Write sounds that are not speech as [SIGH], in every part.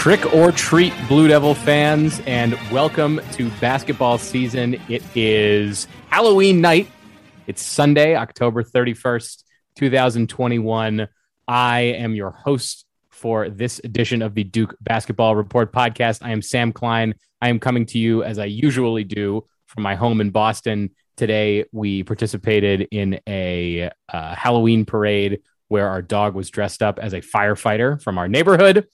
Trick or treat, Blue Devil fans, and welcome to basketball season. It is Halloween night. It's Sunday, October 31st, 2021. I am your host for this edition of the Duke Basketball Report podcast. I am Sam Klein. I am coming to you as I usually do from my home in Boston. Today, we participated in a uh, Halloween parade where our dog was dressed up as a firefighter from our neighborhood.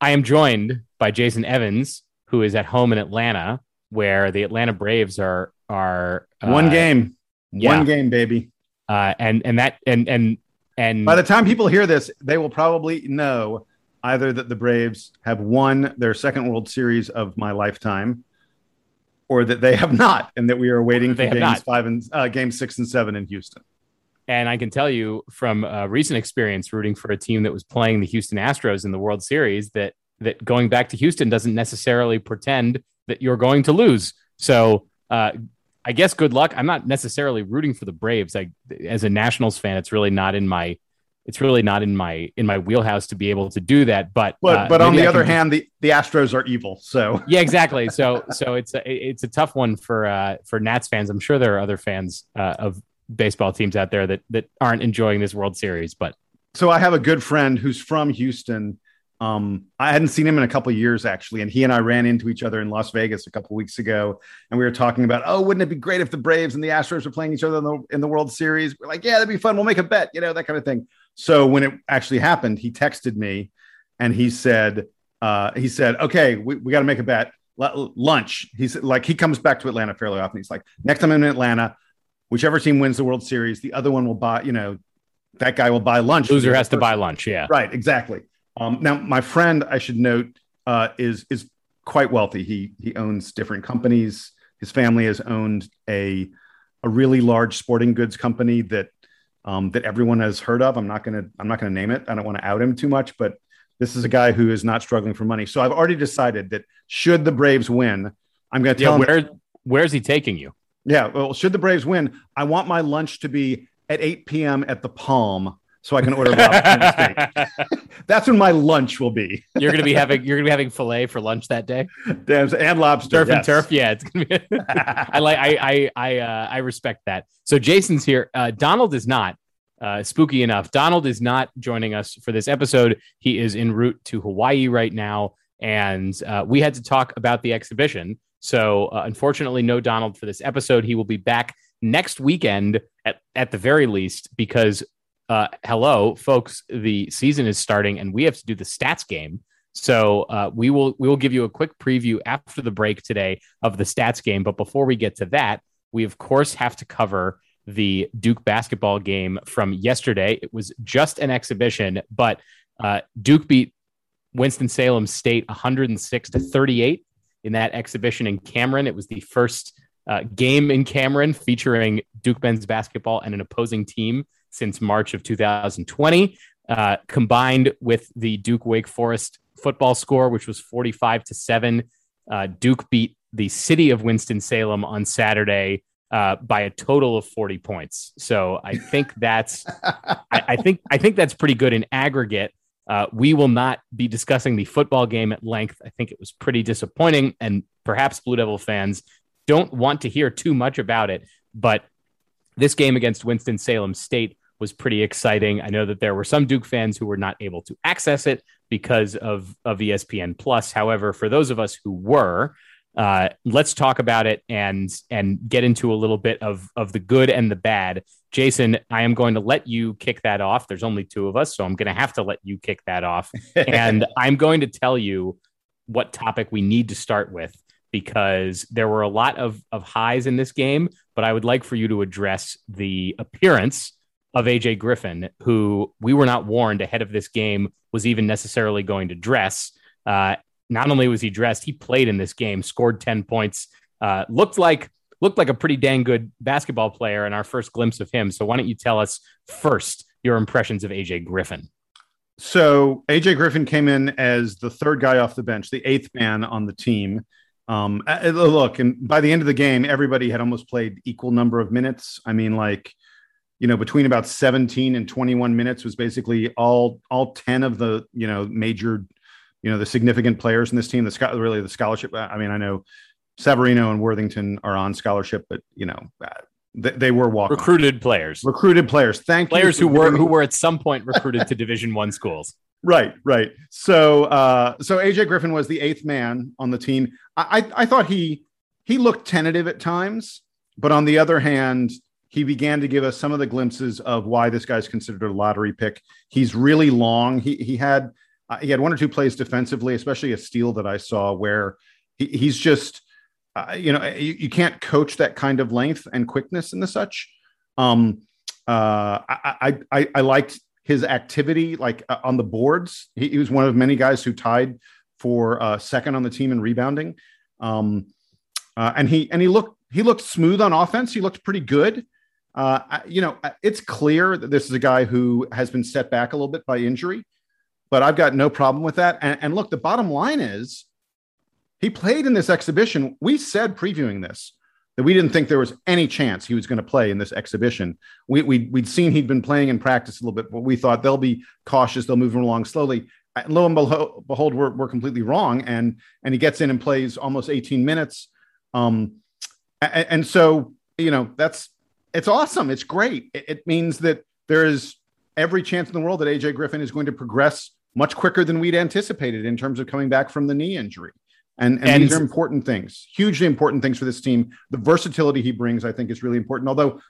I am joined by Jason Evans, who is at home in Atlanta, where the Atlanta Braves are are uh, one game, yeah. one game, baby. Uh, and and that and and and by the time people hear this, they will probably know either that the Braves have won their second World Series of my lifetime, or that they have not, and that we are waiting for games not. five and uh, game six and seven in Houston. And I can tell you from a recent experience rooting for a team that was playing the Houston Astros in the World Series that that going back to Houston doesn't necessarily pretend that you're going to lose. So uh, I guess good luck. I'm not necessarily rooting for the Braves. I, as a Nationals fan, it's really not in my it's really not in my in my wheelhouse to be able to do that. But but, uh, but on the other hand, the, the Astros are evil. So [LAUGHS] yeah, exactly. So so it's a it's a tough one for uh, for Nats fans. I'm sure there are other fans uh, of baseball teams out there that that aren't enjoying this World Series. But so I have a good friend who's from Houston. Um, I hadn't seen him in a couple years actually, and he and I ran into each other in Las Vegas a couple weeks ago, and we were talking about, oh, wouldn't it be great if the Braves and the Astros were playing each other in the, in the World Series? We're like, yeah, that'd be fun. We'll make a bet, you know, that kind of thing. So when it actually happened, he texted me, and he said, uh, he said, okay, we, we got to make a bet. L- lunch. He's like, he comes back to Atlanta fairly often. He's like, next time I'm in Atlanta, whichever team wins the World Series, the other one will buy, you know, that guy will buy lunch. Loser has to buy lunch. Yeah. Right. Exactly. Um, now, my friend, I should note, uh, is is quite wealthy. He he owns different companies. His family has owned a a really large sporting goods company that um, that everyone has heard of. I'm not gonna I'm not gonna name it. I don't want to out him too much, but this is a guy who is not struggling for money. So I've already decided that should the Braves win, I'm going to tell yeah, where him, where's he taking you? Yeah. Well, should the Braves win, I want my lunch to be at 8 p.m. at the Palm so I can order steak. [LAUGHS] That's when my lunch will be. you're gonna be having you're gonna be having filet for lunch that day. Damn, and lobster. Surf yes. and turf. Yeah, it's gonna be. [LAUGHS] I like. I I I uh, I respect that. So Jason's here. Uh, Donald is not. Uh, spooky enough. Donald is not joining us for this episode. He is en route to Hawaii right now, and uh, we had to talk about the exhibition. So, uh, unfortunately, no Donald for this episode. He will be back next weekend at, at the very least, because, uh, hello, folks, the season is starting and we have to do the stats game. So uh, we will we will give you a quick preview after the break today of the stats game. But before we get to that, we of course have to cover the Duke basketball game from yesterday. It was just an exhibition, but uh, Duke beat Winston Salem State 106 to 38 in that exhibition in Cameron. It was the first uh, game in Cameron featuring Duke men's basketball and an opposing team since March of 2020, uh, combined with the Duke Wake Forest football score, which was 45 to 7. Uh, Duke beat the city of Winston-Salem on Saturday uh, by a total of 40 points. So I think that's [LAUGHS] I, I, think I think that's pretty good in aggregate. Uh, we will not be discussing the football game at length. I think it was pretty disappointing, and perhaps Blue Devil fans don't want to hear too much about it. But this game against Winston-Salem State was pretty exciting. I know that there were some Duke fans who were not able to access it because of, of ESPN Plus. However, for those of us who were, uh, let's talk about it and and get into a little bit of of the good and the bad. Jason, I am going to let you kick that off. There's only two of us, so I'm going to have to let you kick that off. [LAUGHS] and I'm going to tell you what topic we need to start with because there were a lot of of highs in this game, but I would like for you to address the appearance of AJ Griffin, who we were not warned ahead of this game was even necessarily going to dress. Uh, not only was he dressed, he played in this game, scored 10 points, uh, looked like looked like a pretty dang good basketball player in our first glimpse of him. So why don't you tell us first your impressions of AJ Griffin. So AJ Griffin came in as the third guy off the bench, the eighth man on the team. Um, look, and by the end of the game, everybody had almost played equal number of minutes. I mean, like, you know, between about 17 and 21 minutes was basically all all 10 of the you know major, you know, the significant players in this team. The really the scholarship. I mean, I know Savarino and Worthington are on scholarship, but you know, they, they were walk recruited players. Recruited players. Thank you. players who were who [LAUGHS] were at some point recruited to Division One schools. Right, right. So, uh, so AJ Griffin was the eighth man on the team. I, I, I thought he he looked tentative at times, but on the other hand, he began to give us some of the glimpses of why this guy's considered a lottery pick. He's really long. He he had uh, he had one or two plays defensively, especially a steal that I saw where he, he's just uh, you know, you, you, can't coach that kind of length and quickness and the such. Um, uh, I, I, I liked his activity, like uh, on the boards. He, he, was one of many guys who tied for uh, second on the team in rebounding. Um, uh, and he and he looked he looked smooth on offense. He looked pretty good. Uh, you know, it's clear that this is a guy who has been set back a little bit by injury, but I've got no problem with that. And, and look, the bottom line is he played in this exhibition. We said previewing this that we didn't think there was any chance he was going to play in this exhibition. We, we, would seen he'd been playing in practice a little bit, but we thought they'll be cautious. They'll move him along slowly. And lo and behold, we're, we're completely wrong. And, and he gets in and plays almost 18 minutes. Um, and, and so, you know, that's, it's awesome. It's great. It, it means that there is every chance in the world that AJ Griffin is going to progress much quicker than we'd anticipated in terms of coming back from the knee injury. And, and, and, these are important things, hugely important things for this team. The versatility he brings, I think, is really important. Although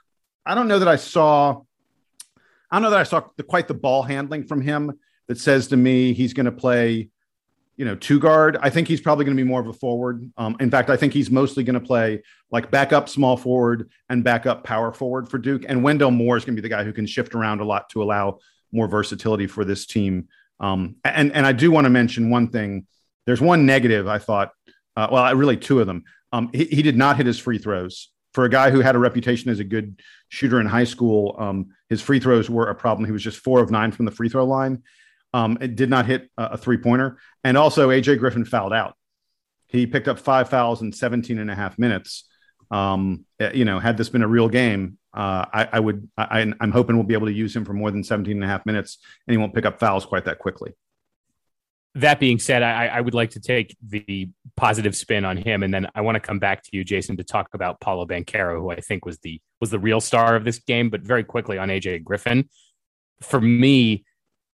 I don't know that I saw, I don't know that I saw the, quite the ball handling from him that says to me he's going to play, you know, two guard. I think he's probably going to be more of a forward. Um, in fact, I think he's mostly going to play like backup small forward and backup power forward for Duke. And Wendell Moore is going to be the guy who can shift around a lot to allow more versatility for this team. Um, and and I do want to mention one thing there's one negative I thought. Uh, well, really two of them. Um, he, he, did not hit his free throws. For a guy who had a reputation as a good shooter in high school, um, his free throws were a problem. He was just four of nine from the free throw line. Um, it did not hit a, a three pointer. And also, AJ Griffin fouled out. He picked up five fouls in 17 and a half minutes. Um, eh, you know, had this been a real game, uh, I, I, would, I, am hoping we'll be able to use him for more than 17 and a half minutes and he won't pick up fouls quite that quickly that being said, I, I, would like to take the positive spin on him, and then I want to come back to you, Jason, to talk about Paolo Banchero, who I think was the was the real star of this game. But very quickly on AJ Griffin, for me,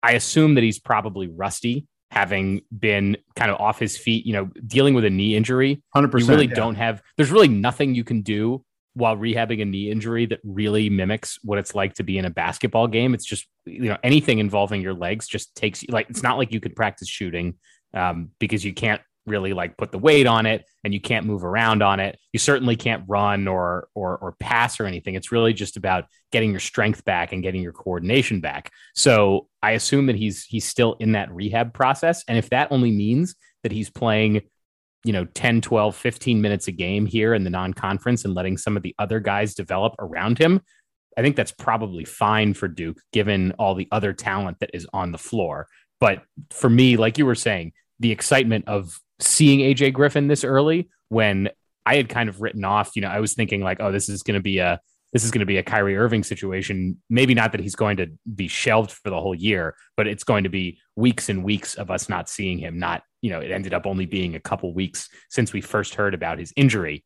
I assume that he's probably rusty, having been kind of off his feet. You know, dealing with a knee injury. Hundred percent. You really yeah. don't have. There's really nothing you can do while rehabbing a knee injury that really mimics what it's like to be in a basketball game. It's just, you know, anything involving your legs just takes like, it's not like you could practice shooting um, because you can't really like put the weight on it and you can't move around on it. You certainly can't run or, or, or pass or anything. It's really just about getting your strength back and getting your coordination back. So I assume that he's, he's still in that rehab process. And if that only means that he's playing you know 10 12 15 minutes a game here in the non-conference and letting some of the other guys develop around him i think that's probably fine for duke given all the other talent that is on the floor. But for me like you were saying the excitement of seeing aj griffin this early when i had kind of written off you know i was thinking like oh this is going to be a this is going to be a Kyrie Irving situation. Maybe not that he's going to be shelved for the whole year, but it's going to be weeks and weeks of us not seeing him, not you know, it ended up only being a couple weeks since we first heard about his injury.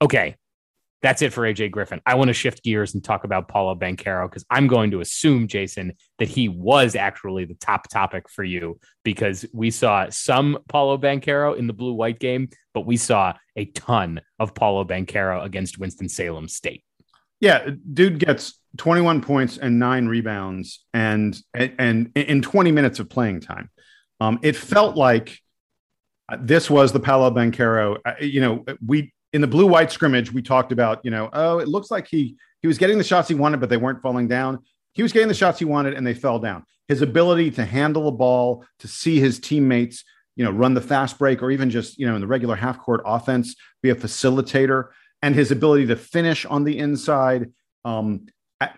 Okay, that's it for AJ Griffin. I want to shift gears and talk about Paolo Banchero because I'm going to assume, Jason, that he was actually the top topic for you because we saw some Paolo Banchero in the blue white game, but we saw a ton of Paolo Banchero against Winston-Salem State. Yeah, dude gets 21 points and nine rebounds and and, in 20 minutes of playing time. Um, it felt like this was the Paolo Banchero. Uh, you know, we in the blue white scrimmage we talked about. You know, oh, it looks like he he was getting the shots he wanted, but they weren't falling down. He was getting the shots he wanted, and they fell down. His ability to handle the ball, to see his teammates, you know, run the fast break, or even just you know in the regular half court offense, be a facilitator, and his ability to finish on the inside. Um,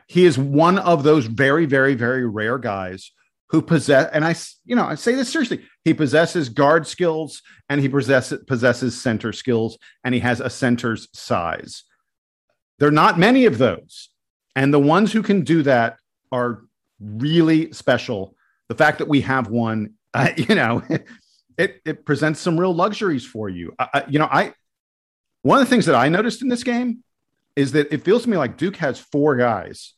he is one of those very, very, very rare guys who possess, and I, you know, I say this seriously. He possesses guard skills and he possesses possesses center skills, and he has a center's size. There are not many of those, and the ones who can do that are really special. The fact that we have one, uh, [LAUGHS] you know, [LAUGHS] it it presents some real luxuries for you. You know, I one of the things that I noticed in this game is that it feels to me like Duke has four guys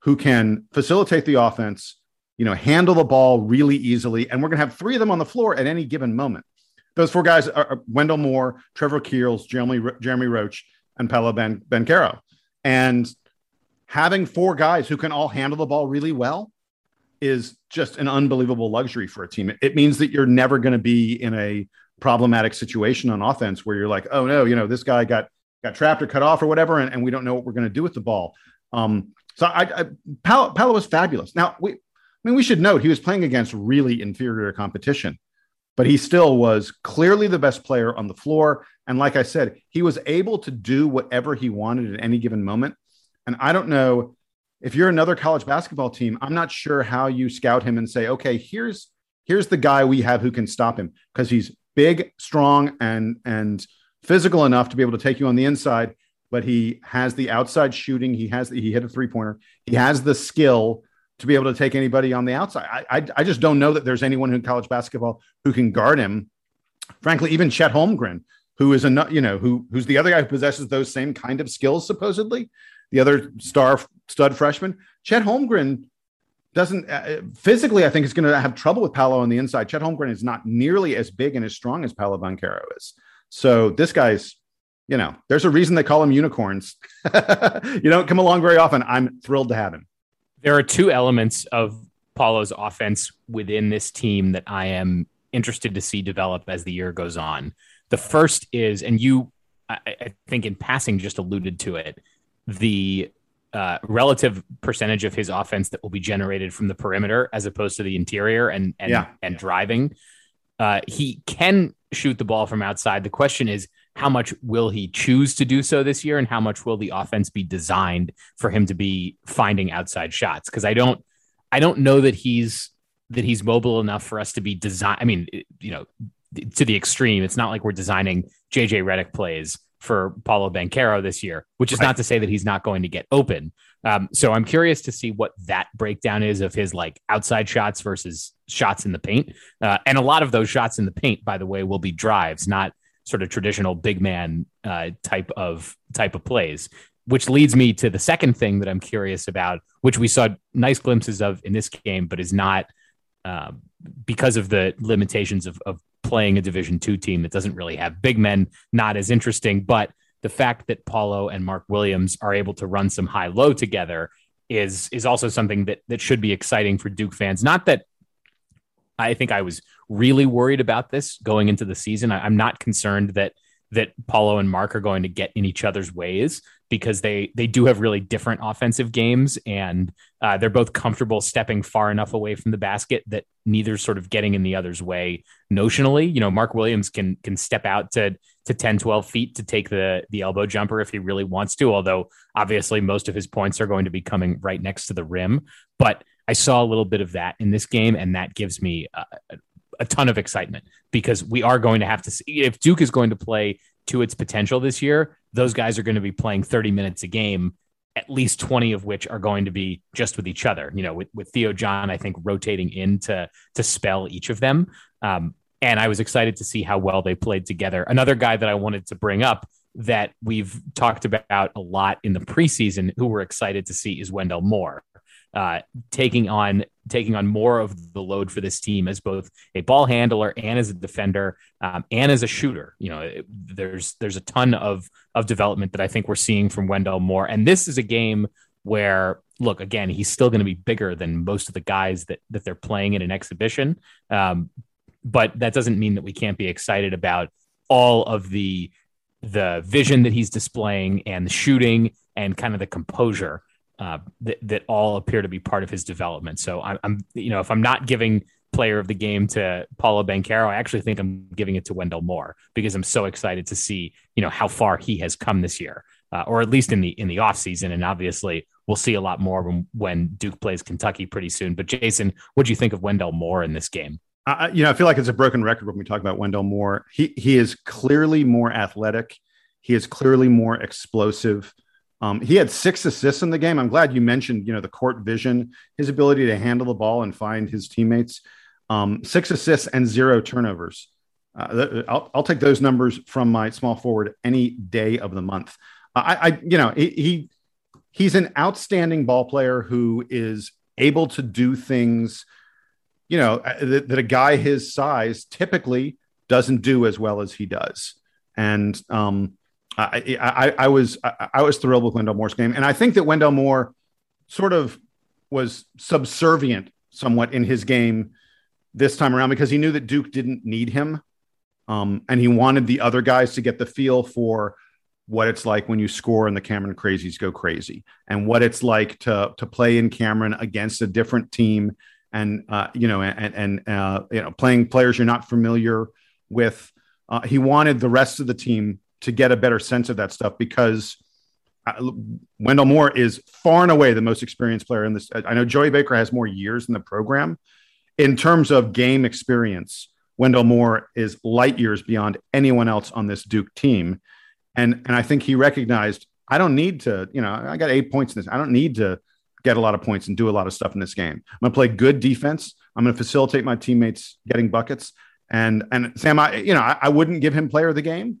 who can facilitate the offense, you know, handle the ball really easily, and we're going to have three of them on the floor at any given moment. Those four guys are Wendell Moore, Trevor Keels, Jeremy Jeremy Roach, and Paolo Ben Banchero. And having four guys who can all handle the ball really well is just an unbelievable luxury for a team. It means that you're never going to be in a problematic situation on offense where you're like, oh no, you know, this guy got got trapped or cut off or whatever, and, and we don't know what we're going to do with the ball. Um, so I, I Paolo was fabulous. Now we, I mean, we should note he was playing against really inferior competition, but he still was clearly the best player on the floor. And like I said, he was able to do whatever he wanted at any given moment. And I don't know if you're another college basketball team, I'm not sure how you scout him and say, okay, here's here's the guy we have who can stop him because he's big, strong, and and physical enough to be able to take you on the inside. But he has the outside shooting. He has he hit a three pointer. He has the skill to be able to take anybody on the outside. I, I, I just don't know that there's anyone in college basketball who can guard him. Frankly, even Chet Holmgren, who is a you know who who's the other guy who possesses those same kind of skills supposedly the other star stud freshman. Chet Holmgren doesn't uh, physically, I think, is going to have trouble with Paolo on the inside. Chet Holmgren is not nearly as big and as strong as Paolo Banchero is. So this guy's, you know, there's a reason they call him unicorns. [LAUGHS] you don't come along very often. I'm thrilled to have him. There are two elements of Paolo's offense within this team that I am interested to see develop as the year goes on. The first is, and you, I, I think, in passing, just alluded to it the uh, relative percentage of his offense that will be generated from the perimeter as opposed to the interior and and, yeah. and driving. Uh, he can shoot the ball from outside. The question is, how much will he choose to do so this year, and how much will the offense be designed for him to be finding outside shots? Because I don't, I don't know that he's that he's mobile enough for us to be design. I mean, you know, to the extreme. It's not like we're designing JJ Redick plays for Paolo Banchero this year, which is right. not to say that he's not going to get open. Um, so I'm curious to see what that breakdown is of his like outside shots versus shots in the paint. Uh, and a lot of those shots in the paint, by the way, will be drives, not sort of traditional big man uh, type of type of plays. Which leads me to the second thing that I'm curious about, which we saw nice glimpses of in this game, but is not uh, because of the limitations of, of playing a Division two team that doesn't really have big men, not as interesting. But the fact that Paolo and Mark Williams are able to run some high low together is is also something that that should be exciting for Duke fans. Not that I think I was really worried about this going into the season. I, I'm not concerned that that Paolo and Mark are going to get in each other's ways because they they do have really different offensive games and uh, they're both comfortable stepping far enough away from the basket that neither's sort of getting in the other's way notionally. You know mark williams can can step out to to 10 12 feet to take the the elbow jumper if he really wants to although obviously most of his points are going to be coming right next to the rim. But i saw a little bit of that in this game and that gives me a, a ton of excitement because we are going to have to see if duke is going to play to its potential this year those guys are going to be playing 30 minutes a game, at least 20 of which are going to be just with each other. You know, with, with Theo John, I think rotating in to, to spell each of them. Um, and I was excited to see how well they played together. Another guy that I wanted to bring up that we've talked about a lot in the preseason, who we're excited to see, is Wendell Moore uh, taking on taking on more of the load for this team as both a ball handler and as a defender um, and as a shooter. You know, it, there's there's a ton of of development that I think we're seeing from Wendell Moore, and this is a game where look again he's still going to be bigger than most of the guys that that they're playing in an exhibition um, but that doesn't mean that we can't be excited about all of the the vision that he's displaying and the shooting and kind of the composure uh, that, that all appear to be part of his development. So I'm, I'm, you know, if I'm not giving player of the game to Paolo Banchero, I actually think I'm giving it to Wendell Moore because I'm so excited to see, you know, how far he has come this year. uh, or at least in the in the off season. And obviously, we'll see a lot more when, when Duke plays Kentucky pretty soon. But Jason, what do you think of Wendell Moore in this game? Uh, you know, I feel like it's a broken record when we talk about Wendell Moore. He he is clearly more athletic. He is clearly more explosive. Um, he had six assists in the game. I'm glad you mentioned, you know, the court vision, his ability to handle the ball and find his teammates. Um, six assists and zero turnovers. Uh, I'll, I'll, take those numbers from my small forward any day of the month. I, I you know, he, he he's an outstanding ball player who is able to do things, you know, uh, that, that a guy his size typically doesn't do as well as he does. And um, I, I, I was I, I, was thrilled with Wendell Moore's game, and I think that Wendell Moore sort of was subservient somewhat in his game this time around because he knew that Duke didn't need him, um, and he wanted the other guys to get the feel for what it's like when you score and the Cameron Crazies go crazy, and what it's like to to play in Cameron against a different team, and uh, you know, and and uh, you know, playing players you're not familiar with. Uh, he wanted the rest of the team to get a better sense of that stuff because uh, Wendell Moore is far and away the most experienced player in this. I know Joey Baker has more years in the program. In terms of game experience, Wendell Moore is light years beyond anyone else on this Duke team. And, and I think he recognized I don't need to, you know, I got eight points in this. I don't need to get a lot of points and do a lot of stuff in this game. I'm going to play good defense. I'm going to facilitate my teammates getting buckets. And and Sam, I you know, I, I wouldn't give him player of the game,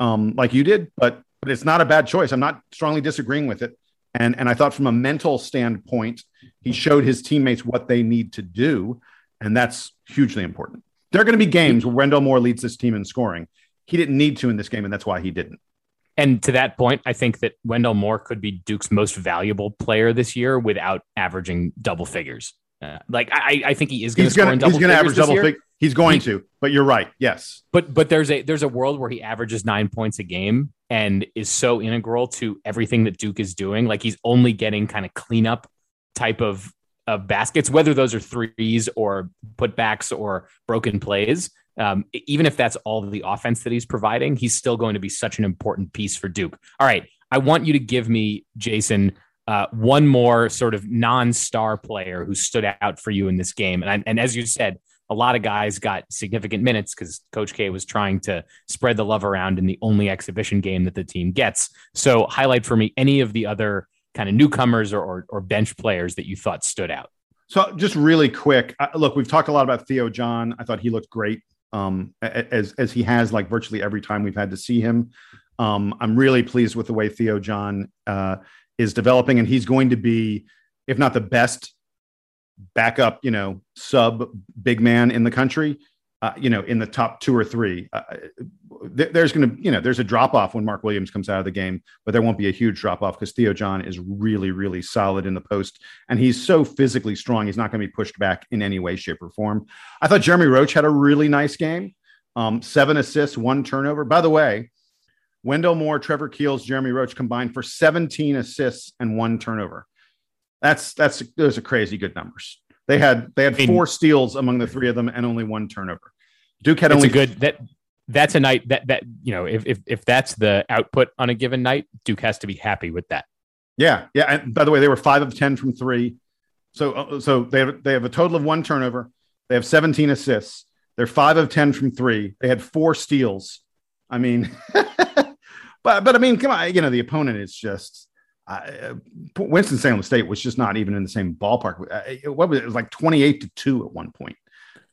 um, like you did, but but it's not a bad choice. I'm not strongly disagreeing with it. And and I thought from a mental standpoint, he showed his teammates what they need to do, and that's hugely important. There are going to be games where Wendell Moore leads this team in scoring. He didn't need to in this game, and that's why he didn't. And to that point, I think that Wendell Moore could be Duke's most valuable player this year without averaging double figures. Uh, like I, I think he is going to score in double. He's going to average double figures. He's going he, to, but you're right. Yes. But but there's a there's a world where he averages nine points a game and is so integral to everything that Duke is doing. Like he's only getting kind of cleanup type of of baskets, whether those are threes or putbacks or broken plays. Um, even if that's all the offense that he's providing, he's still going to be such an important piece for Duke. All right, I want you to give me Jason uh, one more sort of non-star player who stood out for you in this game. And, I, and as you said, a lot of guys got significant minutes because Coach K was trying to spread the love around in the only exhibition game that the team gets. So, highlight for me any of the other kind of newcomers or, or, or bench players that you thought stood out. So, just really quick, look, we've talked a lot about Theo John. I thought he looked great, um, as as he has like virtually every time we've had to see him. Um, I'm really pleased with the way Theo John uh, is developing, and he's going to be, if not the best backup, you know, sub big man in the country, uh, you know, in the top two or three. Uh, th- there's going to, you know, there's a drop off when Mark Williams comes out of the game, but there won't be a huge drop off because Theo John is really, really solid in the post. And he's so physically strong, he's not going to be pushed back in any way, shape, or form. I thought Jeremy Roach had a really nice game um, seven assists, one turnover. By the way, Wendell Moore, Trevor Keels, Jeremy Roach combined for 17 assists and one turnover. That's that's those are crazy good numbers. They had they had I mean, four steals among the three of them and only one turnover. Duke had only a good that that's a night that that you know if if if that's the output on a given night, Duke has to be happy with that. Yeah, yeah. And by the way, they were five of ten from three, so uh, so they have they have a total of one turnover. They have 17 assists. They're five of ten from three. They had four steals. I mean, [LAUGHS] but but I mean, come on, you know the opponent is just uh, Winston Salem State was just not even in the same ballpark. Uh, what was it? it was like twenty eight to two at one point.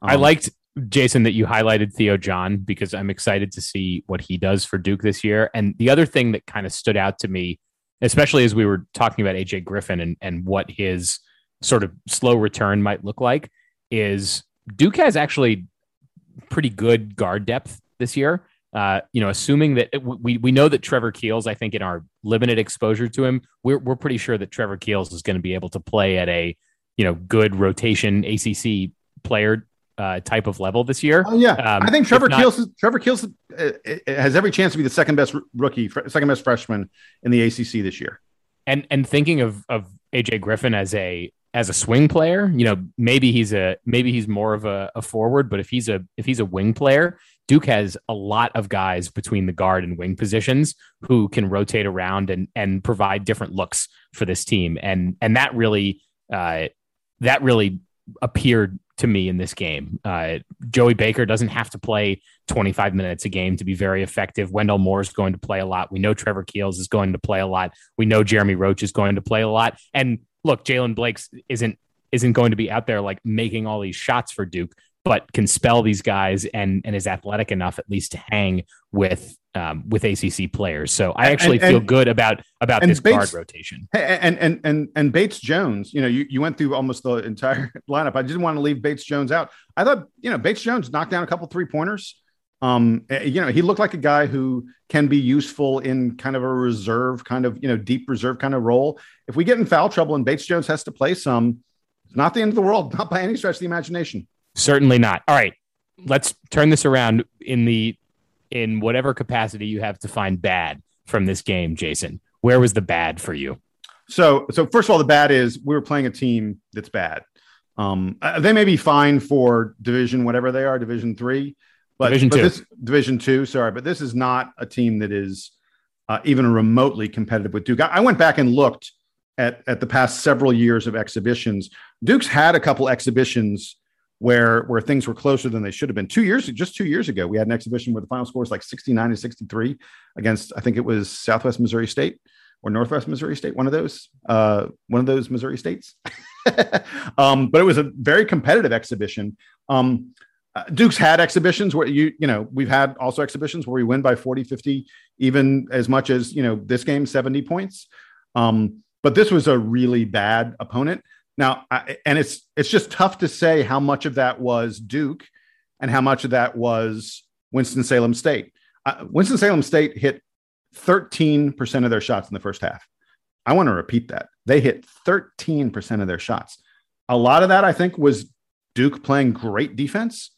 Um, I liked Jason that you highlighted Theo John because I'm excited to see what he does for Duke this year. And the other thing that kind of stood out to me, especially as we were talking about AJ Griffin and and what his sort of slow return might look like, is Duke has actually pretty good guard depth this year. Uh, you know, assuming that it, we we know that Trevor Keels, I think in our limited exposure to him, we're we're pretty sure that Trevor Keels is going to be able to play at a you know good rotation ACC player uh, type of level this year. Oh, yeah, um, I think Trevor not, Keels Trevor Keels uh, has every chance to be the second best rookie, second best freshman in the ACC this year. And and thinking of of AJ Griffin as a as a swing player, you know, maybe he's a maybe he's more of a, a, forward, but if he's a if he's a wing player, Duke has a lot of guys between the guard and wing positions who can rotate around and and provide different looks for this team, and and that really uh, that really appeared to me in this game. Uh, Joey Baker doesn't have to play 25 minutes a game to be very effective. Wendell Moore is going to play a lot. We know Trevor Keels is going to play a lot. We know Jeremy Roach is going to play a lot. And look, Jalen Blakes isn't isn't going to be out there like making all these shots for Duke, but can spell these guys and and is athletic enough at least to hang with um, with ACC players. So I actually and, and, feel good about about this Bates, guard rotation. And and and and Bates Jones, you know, you, you went through almost the entire [LAUGHS] lineup. I didn't want to leave Bates Jones out. I thought, you know, Bates Jones knocked down a couple three pointers. Um, eh, you know, he looked like a guy who can be useful in kind of a reserve, kind of you know, deep reserve kind of role. If we get in foul trouble and Bates Jones has to play some, it's not the end of the world, [LAUGHS] not by any stretch of the imagination. Certainly not. All right, let's turn this around in the in whatever capacity you have to find bad from this game, Jason. Where was the bad for you? So, so first of all, the bad is we were playing a team that's bad. Um, uh, they may be fine for division, whatever they are, division three, but division but two, this, division two, sorry, but this is not a team that is uh, even remotely competitive with Duke. I, I went back and looked at at the past several years of exhibitions. Duke's had a couple exhibitions where where things were closer than they should have been. Two years, just two years ago, we had an exhibition where the final score was like 69 to 63 against, I think it was Southwest Missouri State or Northwest Missouri State, one of those, uh, one of those Missouri states. [LAUGHS] um, but it was a very competitive exhibition. Um, uh, Duke's had exhibitions where you, you know, we've had also exhibitions where we win by 40, 50, even as much as, you know, this game, 70 points. Um, but this was a really bad opponent. Now, I, and it's it's just tough to say how much of that was Duke and how much of that was Winston Salem State. Uh, Winston Salem State hit 13% of their shots in the first half. I want to repeat that. They hit 13% of their shots. A lot of that, I think, was Duke playing great defense.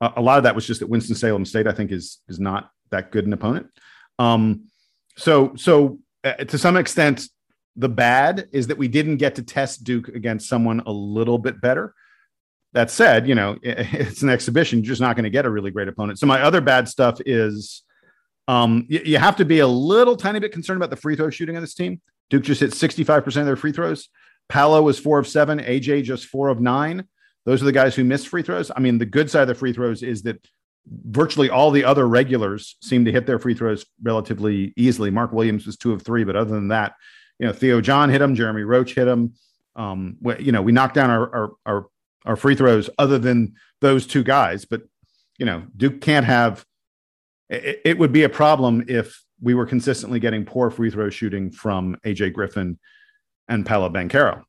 Uh, a lot of that was just that Winston Salem State, I think, is is not that good an opponent. Um, so, so uh, to some extent, the bad is that we didn't get to test Duke against someone a little bit better. That said, you know, [LAUGHS] it's an exhibition. You're just not going to get a really great opponent. So my other bad stuff is um, you, you, have to be a little tiny bit concerned about the free throw shooting of this team. Duke just hit 65% of their free throws. Paolo was four of seven. AJ just four of nine. Those are the guys who missed free throws. I mean, the good side of the free throws is that virtually all the other regulars seem to hit their free throws relatively easily. Mark Williams was two of three, but other than that, you know, Theo John hit him, Jeremy Roach hit him. Um, you know, we knocked down our, our, our, our free throws other than those two guys, but you know, Duke can't have, it, it would be a problem if we were consistently getting poor free throw shooting from AJ Griffin and Paolo Banchero.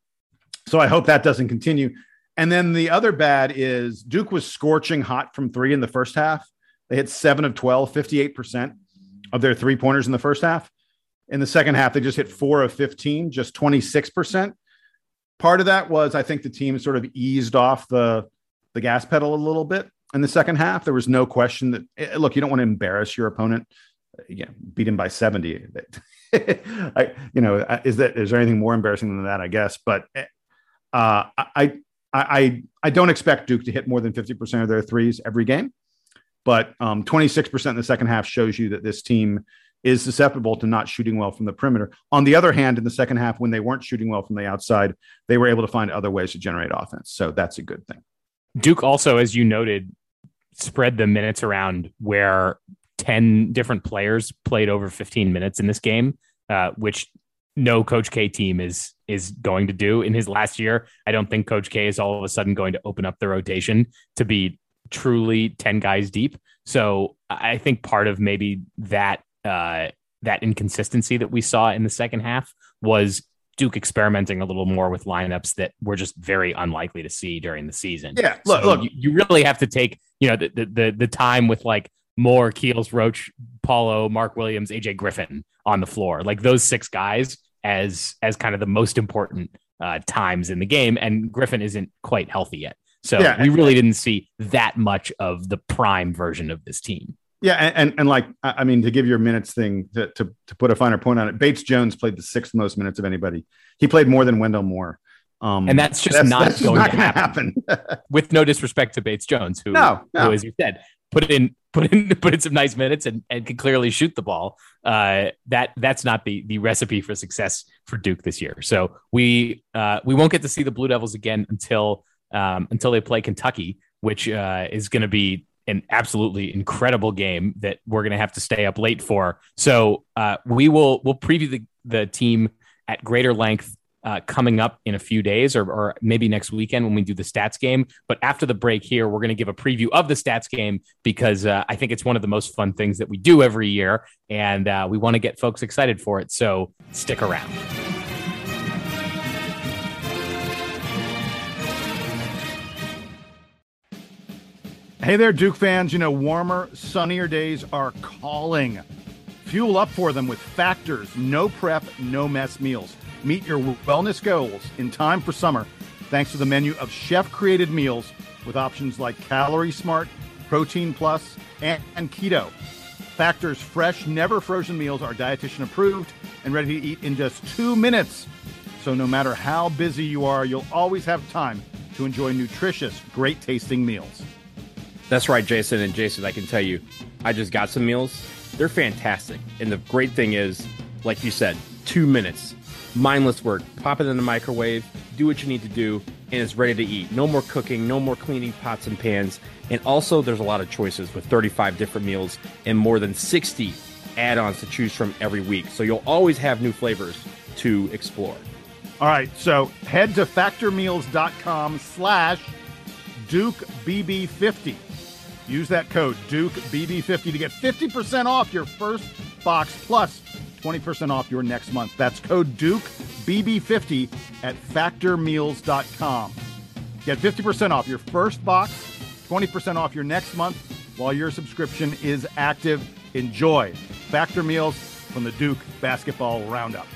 So I hope that doesn't continue. And then the other bad is Duke was scorching hot from three in the first half. They hit seven of 12, 58% of their three pointers in the first half. In the second half, they just hit four of 15, just 26%. Part of that was I think the team sort of eased off the, the gas pedal a little bit in the second half. There was no question that, eh, look, you don't want to embarrass your opponent. Yeah, beat him by 70. [LAUGHS] I, you know, is that, is there anything more embarrassing than that? I guess. But eh, uh, I, I, I don't expect Duke to hit more than 50% of their threes every game, but um, 26% in the second half shows you that this team is susceptible to not shooting well from the perimeter. On the other hand, in the second half, when they weren't shooting well from the outside, they were able to find other ways to generate offense. So that's a good thing. Duke also, as you noted, spread the minutes around where 10 different players played over 15 minutes in this game, uh, which no Coach K team is is going to do in his last year. I don't think Coach K is all of a sudden going to open up the rotation to be truly 10 guys deep. So I think part of maybe that uh, that inconsistency that we saw in the second half was Duke experimenting a little more with lineups that we're just very unlikely to see during the season. Yeah, look, so look, you, you, really have to take you know the, the the the time with like Moore, Keels, Roach, Paolo, Mark Williams, AJ Griffin on the floor, like those six guys as as kind of the most important uh, times in the game, and Griffin isn't quite healthy yet. So yeah, we really didn't see that much of the prime version of this team. Yeah, and, and, and like I mean, to give your minutes thing to, to to put a finer point on it, Bates Jones played the sixth most minutes of anybody. He played more than Wendell Moore. Um, and that's just that's, not that's going not to happen. happen. [LAUGHS] With no disrespect to Bates Jones, who, no, no. who, as you said, put in [LAUGHS] put in put in some nice minutes and, and can clearly shoot the ball. Uh, that that's not the the recipe for success for Duke this year. So we uh, we won't get to see the Blue Devils again until um, until they play Kentucky, which uh, is going to be an absolutely incredible game that we're going to have to stay up late for. So uh, we will we'll preview the the team at greater length uh, coming up in a few days or, or, maybe next weekend when we do the stats game. But after the break here, we're going to give a preview of the stats game because uh, I think it's one of the most fun things that we do every year. And uh, we want to get folks excited for it. So stick around. Hey there, Duke fans. You know, warmer, sunnier days are calling. Fuel up for them with Factors no prep, no mess meals. Meet your wellness goals in time for summer thanks to the menu of chef created meals with options like Calorie Smart, Protein Plus, and, Keto. Factor's fresh, never frozen meals are dietitian approved and ready to eat in just two minutes. So no matter how busy you are, you'll always have time to enjoy nutritious, great tasting meals. That's right, Jason. And Jason, I can tell you, I just got some meals. They're fantastic. And the great thing is, like you said, two minutes mindless work. Pop it in the microwave, do what you need to do, and it's ready to eat. No more cooking, no more cleaning pots and pans. And also, there's a lot of choices with 35 different meals and more than 60 add ons to choose from every week. So you'll always have new flavors to explore. All right, so head to factormeals.com slash DukeBB50. Use that code DukeBB50 to get 50% off your first box plus 20% off your next month. That's code Duke BB50 at factormeals.com. Get 50% off your first box, 20% off your next month while your subscription is active. Enjoy Factor Meals from the Duke Basketball Roundup.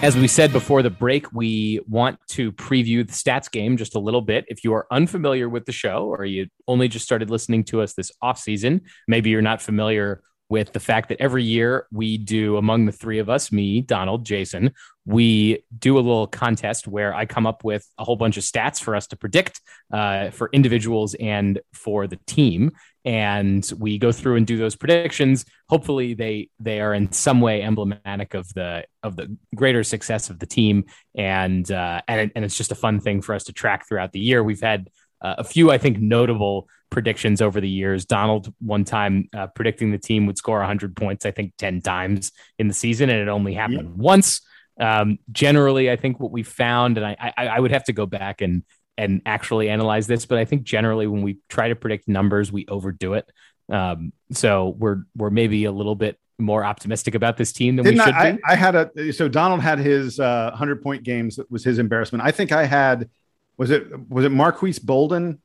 As we said before the break, we want to preview the stats game just a little bit. If you are unfamiliar with the show or you only just started listening to us this off season, maybe you're not familiar with the fact that every year we do among the three of us, me, Donald, Jason, we do a little contest where I come up with a whole bunch of stats for us to predict uh, for individuals and for the team and we go through and do those predictions. Hopefully they they are in some way emblematic of the of the greater success of the team. And uh, and, and it's just a fun thing for us to track throughout the year. We've had uh, a few i think notable predictions over the years. Donald one time uh, predicting the team would score 100 points i think 10 times in the season and it only happened yeah. once. Um, generally i think what we found and I, I i would have to go back and and actually analyze this, but I think generally when we try to predict numbers, we overdo it. Um, so we're we're maybe a little bit more optimistic about this team than Didn't we should I, be. I had a so Donald had his uh, hundred point games. That was his embarrassment. I think I had was it was it Marques Bolden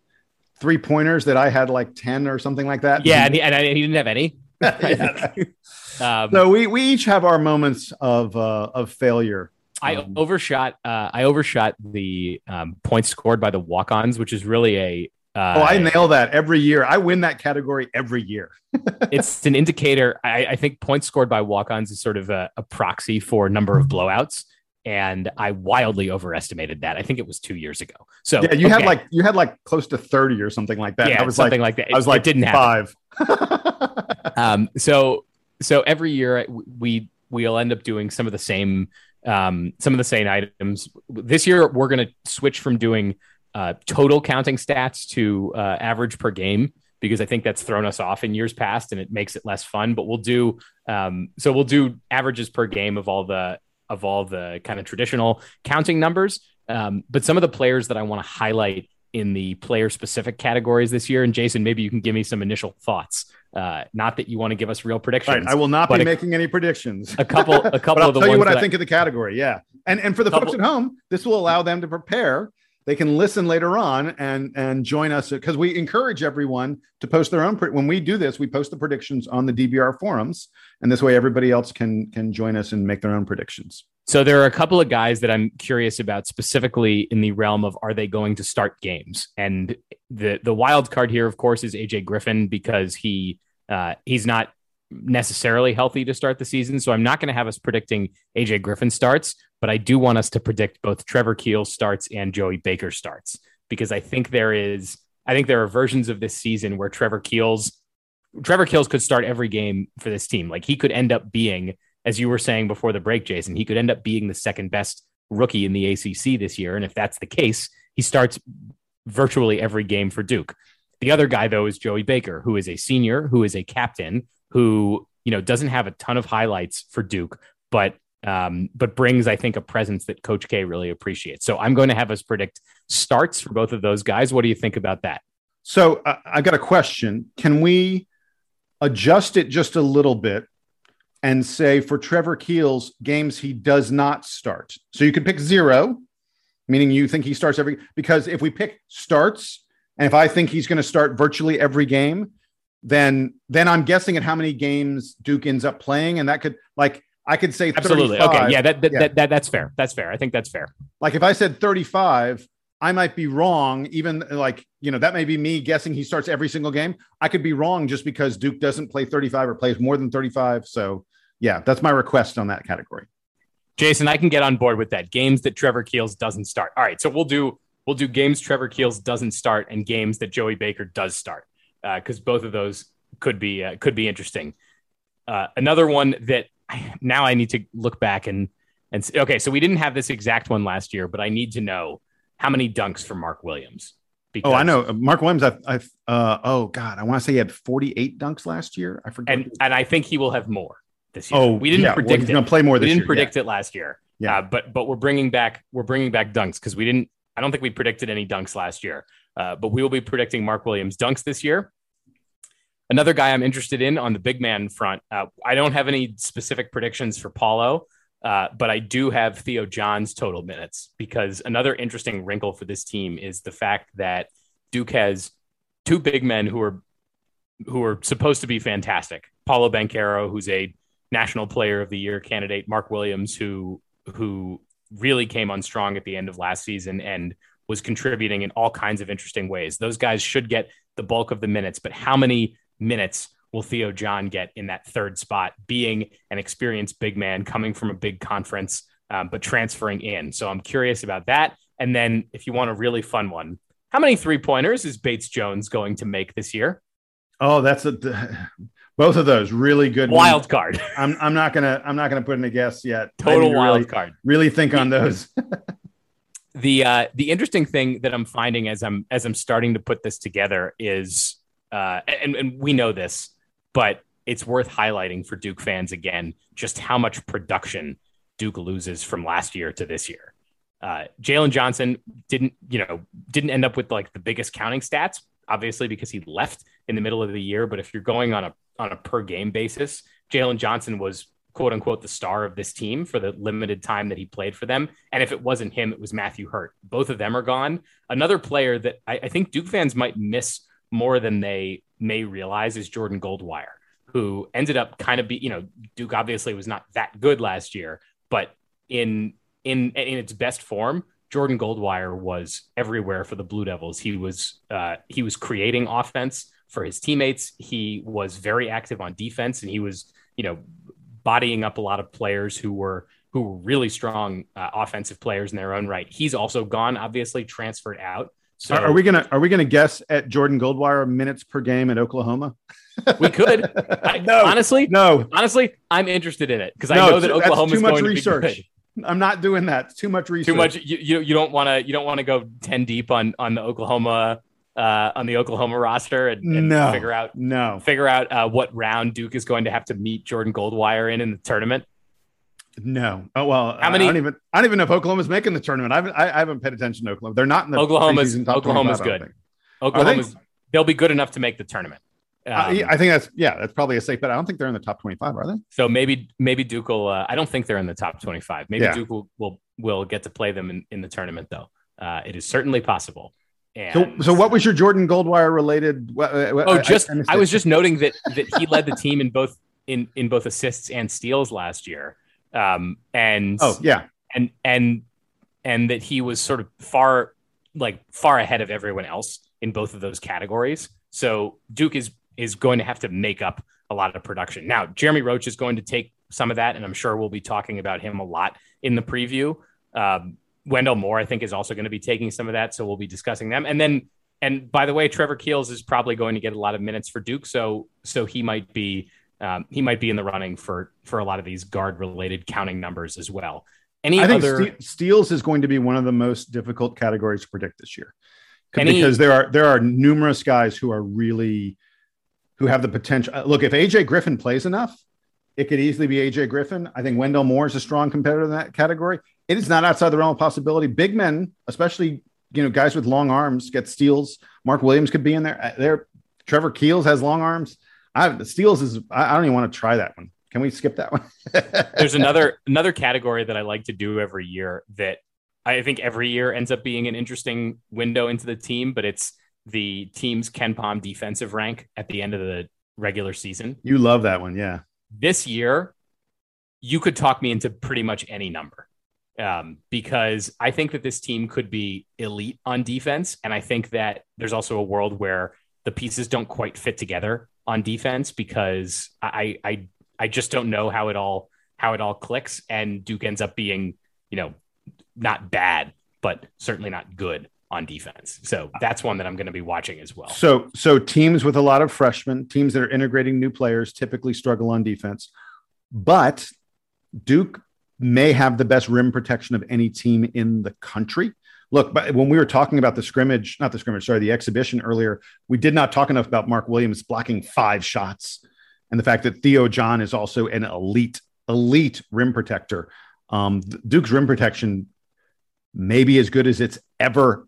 three pointers that I had like ten or something like that. Yeah, and he, and he didn't have any. [LAUGHS] [LAUGHS] um, so we we each have our moments of uh, of failure. I um, overshot. Uh, I overshot the um, points scored by the walk-ons, which is really a. Uh, oh, I nail that every year. I win that category every year. [LAUGHS] it's an indicator. I, I, think points scored by walk-ons is sort of a, a proxy for number of blowouts and I wildly overestimated that. I think it was two years ago. So yeah, you okay. had like you had like close to thirty or something like that. Yeah, I was something like, like that. I was like it didn't five. [LAUGHS] um, so so every year we we'll end up doing some of the same um, some of the same items. This year, we're going to switch from doing uh, total counting stats to uh, average per game because I think that's thrown us off in years past and it makes it less fun. But we'll do um, so we'll do averages per game of all the of all the kind of traditional counting numbers. Um, but some of the players that I want to highlight in the player specific categories this year, and Jason, maybe you can give me some initial thoughts. Uh, not that you want to give us real predictions. Right. I will not be a, making any predictions. A couple, a [LAUGHS] couple of the tell you what I think of the category. Yeah, and and for the couple, folks at home, this will allow them to prepare. They can listen later on and and join us because we encourage everyone to post their own. pre- When we do this, we post the predictions on the DBR forums, and this way everybody else can can join us and make their own predictions. So there are a couple of guys that I'm curious about specifically in the realm of are they going to start games? And the the wild card here, of course, is AJ Griffin because he uh, he's not necessarily healthy to start the season. So I'm not going to have us predicting AJ Griffin starts, but I do want us to predict both Trevor Keel starts and Joey Baker starts because I think there is, I think there are versions of this season where Trevor Keels, Trevor Keels could start every game for this team. Like he could end up being, as you were saying before the break, Jason, he could end up being the second best rookie in the ACC this year. And if that's the case, he starts virtually every game for Duke. The other guy, though, is Joey Baker, who is a senior, who is a captain, who you know doesn't have a ton of highlights for Duke, but um, but brings I think a presence that Coach K really appreciates. So I'm going to have us predict starts for both of those guys. What do you think about that? So uh, I got a question. Can we adjust it just a little bit and say for Trevor Keels games he does not start? So you could pick zero, meaning you think he starts every because if we pick starts and if I think he's going to start virtually every game, then then I'm guessing at how many games Duke ends up playing, and that could like I could say absolutely 35. okay, yeah, that that, yeah. That, that that's fair. That's fair. I think that's fair. Like if I said 35, I might be wrong. Even like you know that may be me guessing he starts every single game. I could be wrong just because Duke doesn't play 35 or plays more than 35. So yeah, that's my request on that category. Jason, I can get on board with that. Games that Trevor Keels doesn't start. All right, so we'll do we'll do games Trevor Keels doesn't start and games that Joey Baker does start because uh, both of those could be uh, could be interesting. Uh, another one that I, now I need to look back and and see, okay, so we didn't have this exact one last year, but I need to know how many dunks for Mark Williams. Because, oh, I know Mark Williams. I've, I've uh, oh god, I want to say he had 48 dunks last year. I forget, and and I think he will have more this year. Oh, we didn't yeah, predict well, he's Going to play more. we didn't year, predict yeah. it last year. Yeah, uh, but but we're bringing back we're bringing back dunks because we didn't. I don't think we predicted any dunks last year, uh, but we will be predicting Mark Williams dunks this year. Another guy I'm interested in on the big man front. Uh, I don't have any specific predictions for Paolo, uh, but I do have Theo John's total minutes because another interesting wrinkle for this team is the fact that Duke has two big men who are who are supposed to be fantastic. Paolo Banchero, who's a National Player of the Year candidate, Mark Williams, who who really came on strong at the end of last season and was contributing in all kinds of interesting ways. Those guys should get the bulk of the minutes, but how many minutes will Theo John get in that third spot, being an experienced big man coming from a big conference, um, but transferring in? So I'm curious about that. And then if you want a really fun one, how many three pointers is Bates Jones going to make this year? Oh, that's a both of those really good wild ones. card. I'm I'm not gonna I'm not gonna put in a guess yet. Total wild really, card. Really think on those. [LAUGHS] the uh, the interesting thing that I'm finding as I'm as I'm starting to put this together is uh, and, and we know this, but it's worth highlighting for Duke fans again just how much production Duke loses from last year to this year. Uh, Jalen Johnson didn't, you know, didn't end up with like the biggest counting stats, obviously because he left in the middle of the year. But if you're going on a on a per game basis, Jalen Johnson was quote unquote the star of this team for the limited time that he played for them. And if it wasn't him, it was Matthew Hurt. Both of them are gone. Another player that I, I think Duke fans might miss more than they may realize is Jordan Goldwire, who ended up kind of be, you know, Duke obviously was not that good last year, but in in in its best form, Jordan Goldwire was everywhere for the Blue Devils. He was uh, he was creating offense for his teammates. He was very active on defense, and he was you know bodying up a lot of players who were who were really strong uh, offensive players in their own right. He's also gone, obviously transferred out. So are, we gonna are we gonna guess at Jordan Goldwire minutes per game at Oklahoma? [LAUGHS] We could. [LAUGHS] I, no, honestly, no. Honestly, I'm interested in it because I know that Oklahoma's too much going research. To be good. I'm not doing that. It's too much research. Too much. You you, you don't want to you don't want to go ten deep on on the Oklahoma uh, on the Oklahoma roster and, and no, figure out no figure out uh, what round Duke is going to have to meet Jordan Goldwire in in the tournament. No. Oh well. How many? I don't even. I don't even know if Oklahoma's making the tournament. I haven't. I, haven't paid attention to Oklahoma. They're not in the Oklahoma's. Oklahoma's good. Oklahoma's. They? They'll be good enough to make the tournament. Um, uh, I think that's yeah. That's probably a safe bet. I don't think they're in the top twenty-five, are they? So maybe maybe Duke will. Uh, I don't think they're in the top twenty-five. Maybe yeah. Duke will, will will get to play them in, in the tournament though. Uh, it is certainly possible. And so, so what was your Jordan Goldwire related? oh, just I, I was just noting that that he led the team in both in in both assists and steals last year. Um, and oh yeah, and and and that he was sort of far like far ahead of everyone else in both of those categories. So Duke is is going to have to make up a lot of production. Now, Jeremy Roach is going to take some of that, and I'm sure we'll be talking about him a lot in the preview. Um, Wendell Moore, I think, is also going to be taking some of that, so we'll be discussing them. And then, and by the way, Trevor Keels is probably going to get a lot of minutes for Duke, so so he might be um, he might be in the running for for a lot of these guard related counting numbers as well. Any I think other ste- steals is going to be one of the most difficult categories to predict this year Any, because there are there are numerous guys who are really who have the potential. Look, if AJ Griffin plays enough, it could easily be AJ Griffin. I think Wendell Moore is a strong competitor in that category. It is not outside the realm of possibility. Big men, especially you know guys with long arms, get steals. Mark Williams could be in there. Uh, there, Trevor Keels has long arms. I the steals is. I, I don't even want to try that one. Can we skip that one? [LAUGHS] There's another another category that I like to do every year that I think every year ends up being an interesting window into the team, but it's the team's KenPom defensive rank at the end of the regular season. You love that one, yeah. This year, you could talk me into pretty much any number. Um, because I think that this team could be elite on defense. And I think that there's also a world where the pieces don't quite fit together on defense because I, I I just don't know how it all how it all clicks, and Duke ends up being you know not bad, but certainly not good on defense. So that's one that I'm going to be watching as well. So so teams with a lot of freshmen, teams that are integrating new players, typically struggle on defense, but Duke may have the best rim protection of any team in the country. Look, but when we were talking about the scrimmage, not the scrimmage, sorry, the exhibition earlier, we did not talk enough about Mark Williams blocking five shots and the fact that Theo John is also an elite, elite rim protector. Um, Duke's rim protection may be as good as it's ever,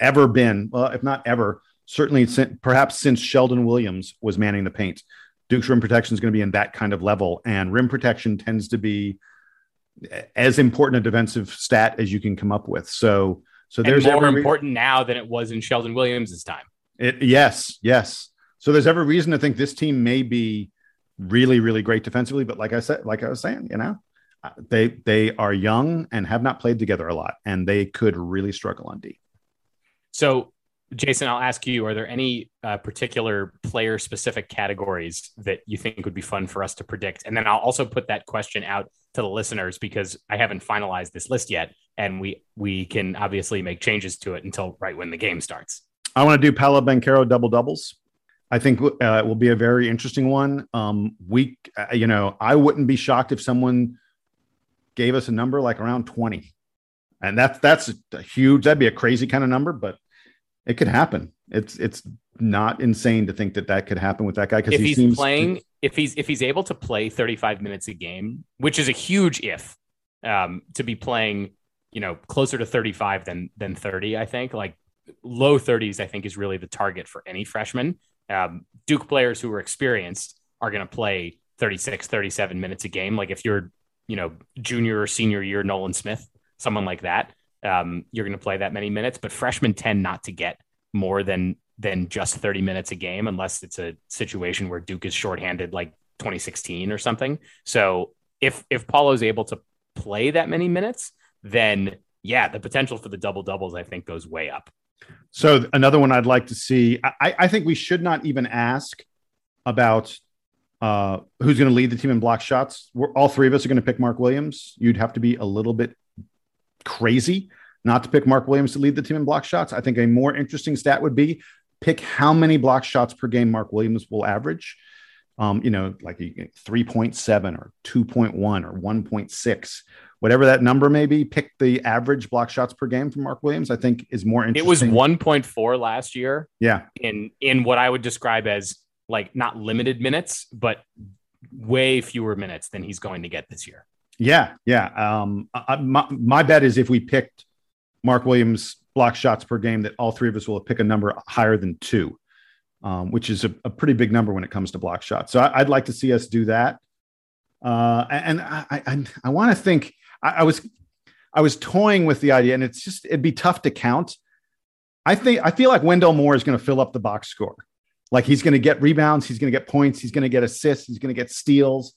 ever been. Well, if not ever, certainly since, perhaps since Sheldon Williams was manning the paint. Duke's rim protection is going to be in that kind of level, and rim protection tends to be as important a defensive stat as you can come up with. So, so there's and more important now than it was in Sheldon Williams's time. It, yes, yes. So there's every reason to think this team may be really, really great defensively. But like I said, like I was saying, you know, uh, they they are young and have not played together a lot, and they could really struggle on D. So, Jason, I'll ask you: Are there any uh, particular player-specific categories that you think would be fun for us to predict? And then I'll also put that question out to the listeners because I haven't finalized this list yet, and we we can obviously make changes to it until right when the game starts. I want to do Paolo Banchero double doubles. I think uh, it will be a very interesting one. Um, we, uh, you know, I wouldn't be shocked if someone gave us a number like around 20. And that's that's a huge, that'd be a crazy kind of number, but it could happen. It's it's not insane to think that that could happen with that guy because if he he's seems playing, if he's if he's able to play 35 minutes a game, which is a huge if, um, to be playing, you know, closer to 35 than than 30, I think like low 30s, I think is really the target for any freshman um, Duke players who are experienced are going to play 36, 37 minutes a game. Like if you're, you know, junior or senior year Nolan Smith, someone like that, um, you're going to play that many minutes. But freshmen tend not to get more than than just 30 minutes a game unless it's a situation where Duke is shorthanded like 2016 or something. So if if Paolo's able to play that many minutes, then yeah, the potential for the double doubles I think goes way up. So another one I'd like to see. I, I think we should not even ask about uh, who's going to lead the team in block shots. We're, all three of us are going to pick Mark Williams. You'd have to be a little bit crazy not to pick Mark Williams to lead the team in block shots. I think a more interesting stat would be pick how many block shots per game Mark Williams will average. Um, you know, like 3.7 or 2.1 or 1.6 whatever that number may be, pick the average block shots per game from Mark Williams. I think is more interesting. It was 1.4 last year. Yeah. In in what I would describe as like not limited minutes, but way fewer minutes than he's going to get this year. Yeah, yeah. Um, I, my, my bet is if we picked Mark Williams block shots per game, that all three of us will pick a number higher than two, um, which is a, a, pretty big number when it comes to block shots. So I, would like to see us do that. Uh, and I, I, I want to think I, I was I was toying with the idea, and it's just it'd be tough to count. I think I feel like Wendell Moore is going to fill up the box score. Like he's going to get rebounds, he's going to get points, he's going to get assists, he's going to get steals.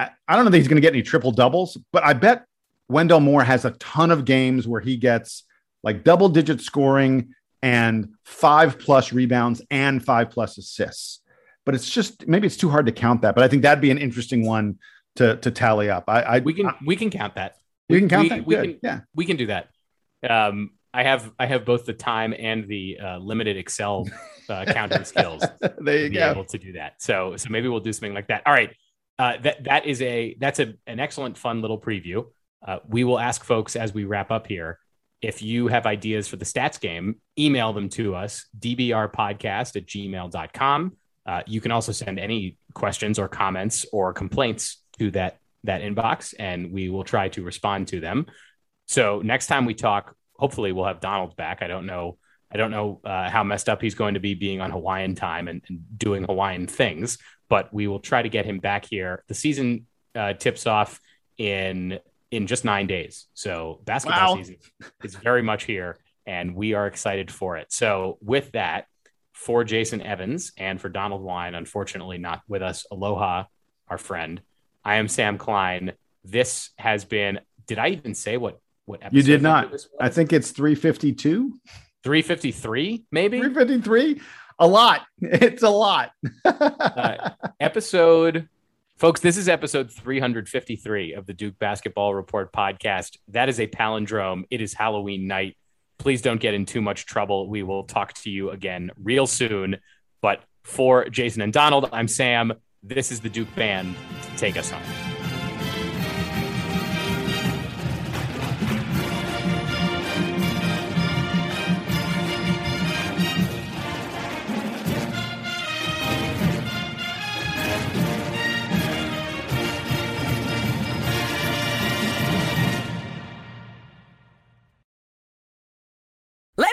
I, I don't know that he's going to get any triple doubles, but I bet Wendell Moore has a ton of games where he gets like double digit scoring and five plus rebounds and five plus assists. but it's just maybe it's too hard to count that. But I think that'd be an interesting one to to tally up. I, I we can I, we can count that. we can count we, that. We Good. can, yeah. we can do that. Um, I have I have both the time and the uh, limited Excel uh, counting [LAUGHS] skills there you to be go. able to do that. So so maybe we'll do something like that. All right, uh, that that is a that's a an excellent fun little preview. Uh, we will ask folks as we wrap up here if you have ideas for the stats game, email them to us dbrpodcast at gmail.com. Uh, you can also send any questions or comments or complaints to that that inbox, and we will try to respond to them. So next time we talk, hopefully we'll have Donald back. I don't know. I don't know uh, how messed up he's going to be being on Hawaiian time and, and, doing Hawaiian things, but we will try to get him back here. The season uh, tips off in in just nine days, so basketball Wow. season is very much here, and we are excited for it. So with that, for Jason Evans and for Donald Wine, unfortunately not with us. Aloha, our friend. I am Sam Klein. This has been. Did I even say what what episode You did not. I think it's 352, 353 maybe? 353. A lot. [LAUGHS] It's a lot. [LAUGHS] uh, episode folks this is episode 353 of the duke basketball report podcast. That is a palindrome. It is halloween night. Please don't get in too much trouble. We will talk to you again real soon. But for jason and donald i'm sam. This is the duke band. To take us home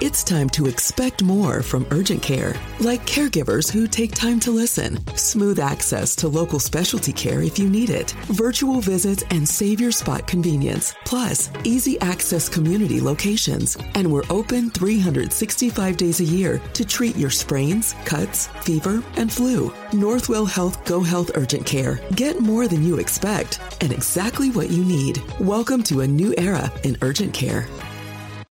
It's time to expect more from Urgent Care, like caregivers who take time to listen, smooth access to local specialty care if you need it, virtual visits and save your spot convenience, plus easy access community locations. And we're open 365 days a year to treat your sprains, cuts, fever, and flu. Northwell Health Go Health Urgent Care. Get more than you expect and exactly what you need. Welcome to a new era in urgent care.